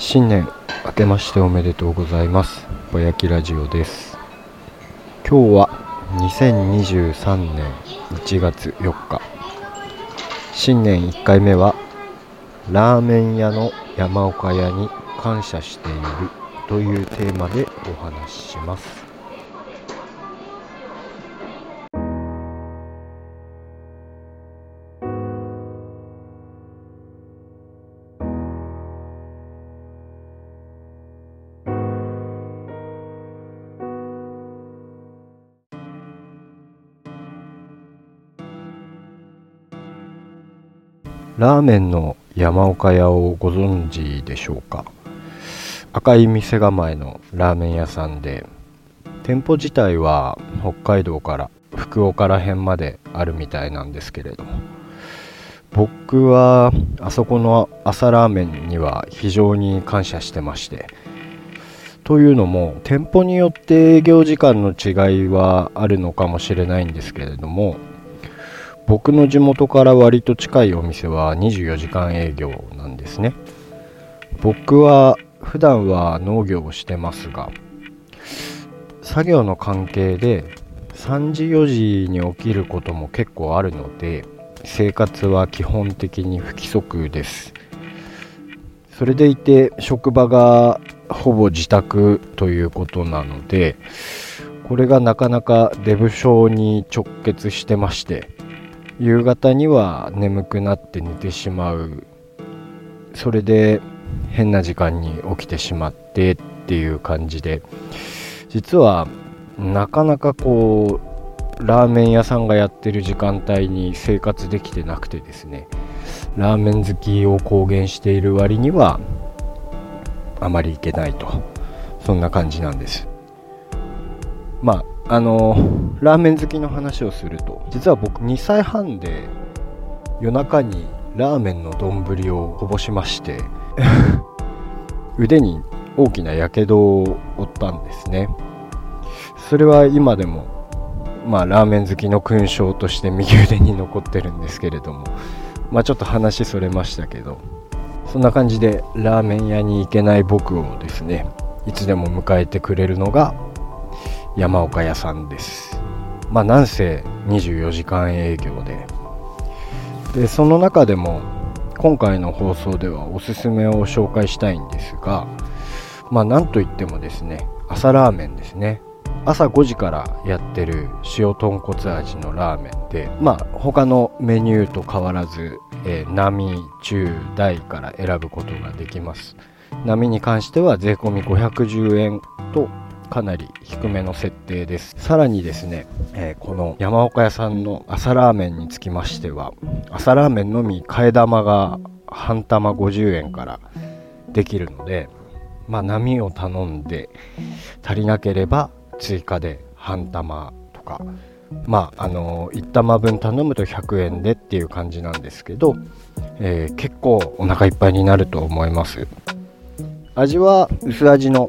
新年明けましておめでとうございます。ぼやきラジオです。今日は2023年1月4日新年1回目はラーメン屋の山岡屋に感謝しているというテーマでお話しします。ラーメンの山岡屋をご存知でしょうか？赤い店構えのラーメン屋さんで店舗自体は北海道から福岡ら辺まであるみたいなんですけれども僕はあそこの朝ラーメンには非常に感謝してましてというのも店舗によって営業時間の違いはあるのかもしれないんですけれども僕の地元から割と近いお店は24時間営業なんですね。僕は普段は農業をしてますが作業の関係で3時4時に起きることも結構あるので生活は基本的に不規則です。それでいて職場がほぼ自宅ということなのでこれがなかなかデブ症に直結してまして夕方には眠くなって寝てしまう。それで変な時間に起きてしまってっていう感じで実はなかなかこうラーメン屋さんがやってる時間帯に生活できてなくてですねラーメン好きを公言している割にはあまりいけないと。そんな感じなんです。まああのラーメン好きの話をすると実は僕2歳半で夜中にラーメンの丼をこぼしまして 腕に大きなやけどを負ったんですね。それは今でもまあラーメン好きの勲章として右腕に残ってるんですけれどもまあちょっと話それましたけどそんな感じでラーメン屋に行けない僕をですねいつでも迎えてくれるのが山岡屋さんです。まあなんせ24時間営業で。でその中でも今回の放送ではおすすめを紹介したいんですがまあなんといってもですね朝ラーメンですね。朝5時からやってる塩豚骨味のラーメンでまあ他のメニューと変わらず、えー、並中大から選ぶことができます。波に関しては税込510円とかなり低めの設定です。さらにですね、えー、この山岡屋さんの朝ラーメンにつきましては朝ラーメンのみ替え玉が半玉50円からできるのでまあ波を頼んで足りなければ追加で半玉とかまああの1玉分頼むと100円でっていう感じなんですけど、えー、結構お腹いっぱいになると思います。味は薄味の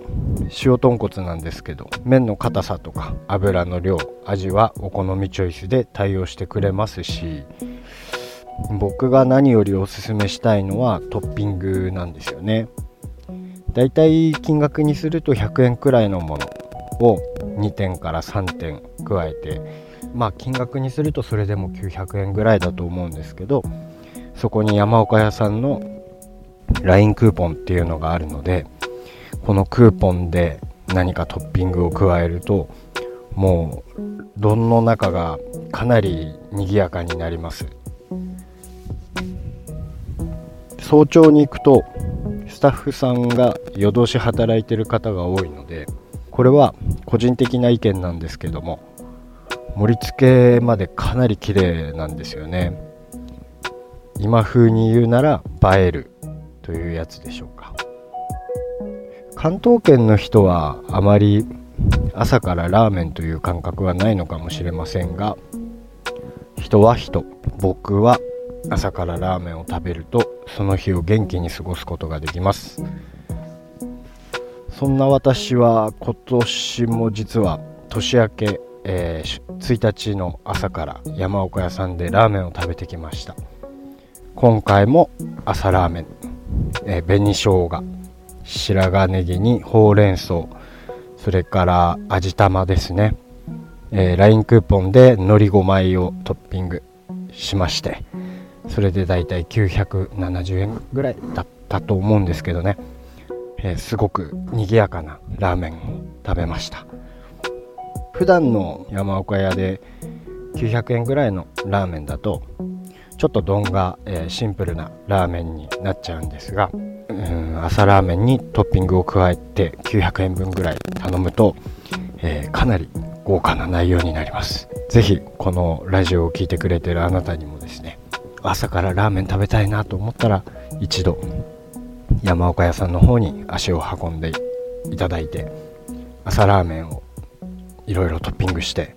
塩豚骨なんですけど麺の硬さとか油の量味はお好みチョイスで対応してくれますし僕が何よりおすすめしたいのはトッピングなんですよね。だいたい金額にすると100円くらいのものを2点から3点加えてまあ金額にするとそれでも900円ぐらいだと思うんですけどそこに山岡屋さんの LINE クーポンっていうのがあるのでこのクーポンで何かトッピングを加えるともう丼の中がかなり賑やかになります。早朝に行くとスタッフさんが夜通し働いてる方が多いのでこれは個人的な意見なんですけども盛り付けまでかなり綺麗なんですよね。今風に言うなら映えるというやつでしょうか。関東圏の人はあまり朝からラーメンという感覚はないのかもしれませんが人は人僕は朝からラーメンを食べるとその日を元気に過ごすことができます。そんな私は今年も実は年明け、えー、1日の朝から山岡屋さんでラーメンを食べてきました。今回も朝ラーメン、えー、紅生姜。白髪ネギにほうれん草それから味玉ですね、えー、LINE クーポンでのり5枚をトッピングしましてそれでだいたい970円ぐらいだったと思うんですけどね、えー、すごく賑やかなラーメンを食べました。普段の山岡屋で900円ぐらいのラーメンだとちょっと丼が、えー、シンプルなラーメンになっちゃうんですが朝ラーメンにトッピングを加えて900円分ぐらい頼むと、えー、かなり豪華な内容になります。是非このラジオを聴いてくれてるあなたにもですね朝からラーメン食べたいなと思ったら一度山岡屋さんの方に足を運んでいただいて朝ラーメンをいろいろトッピングして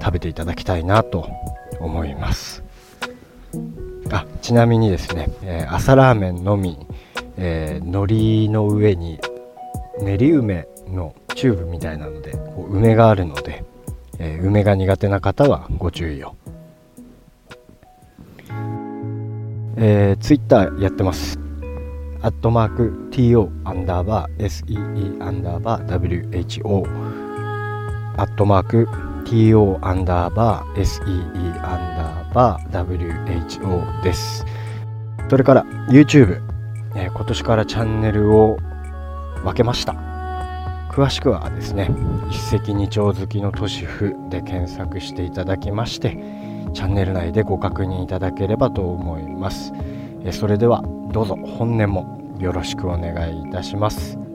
食べていただきたいなと思います。あちなみにですね、えー、朝ラーメンのみ、えー、海苔の上に練り梅のチューブみたいなのでこう梅があるので、えー、梅が苦手な方はご注意をえー、ツイッターやってます。アットマーク TO アンダーバー SEE アンダーバー WHO アットマーク TO アンダーバー SEE アンダーバー WHO です。それから YouTube、えー、今年からチャンネルを分けました。詳しくはですね、一石二鳥好きの都市府で検索していただきまして、チャンネル内でご確認いただければと思いますえ。それではどうぞ本年もよろしくお願いいたします。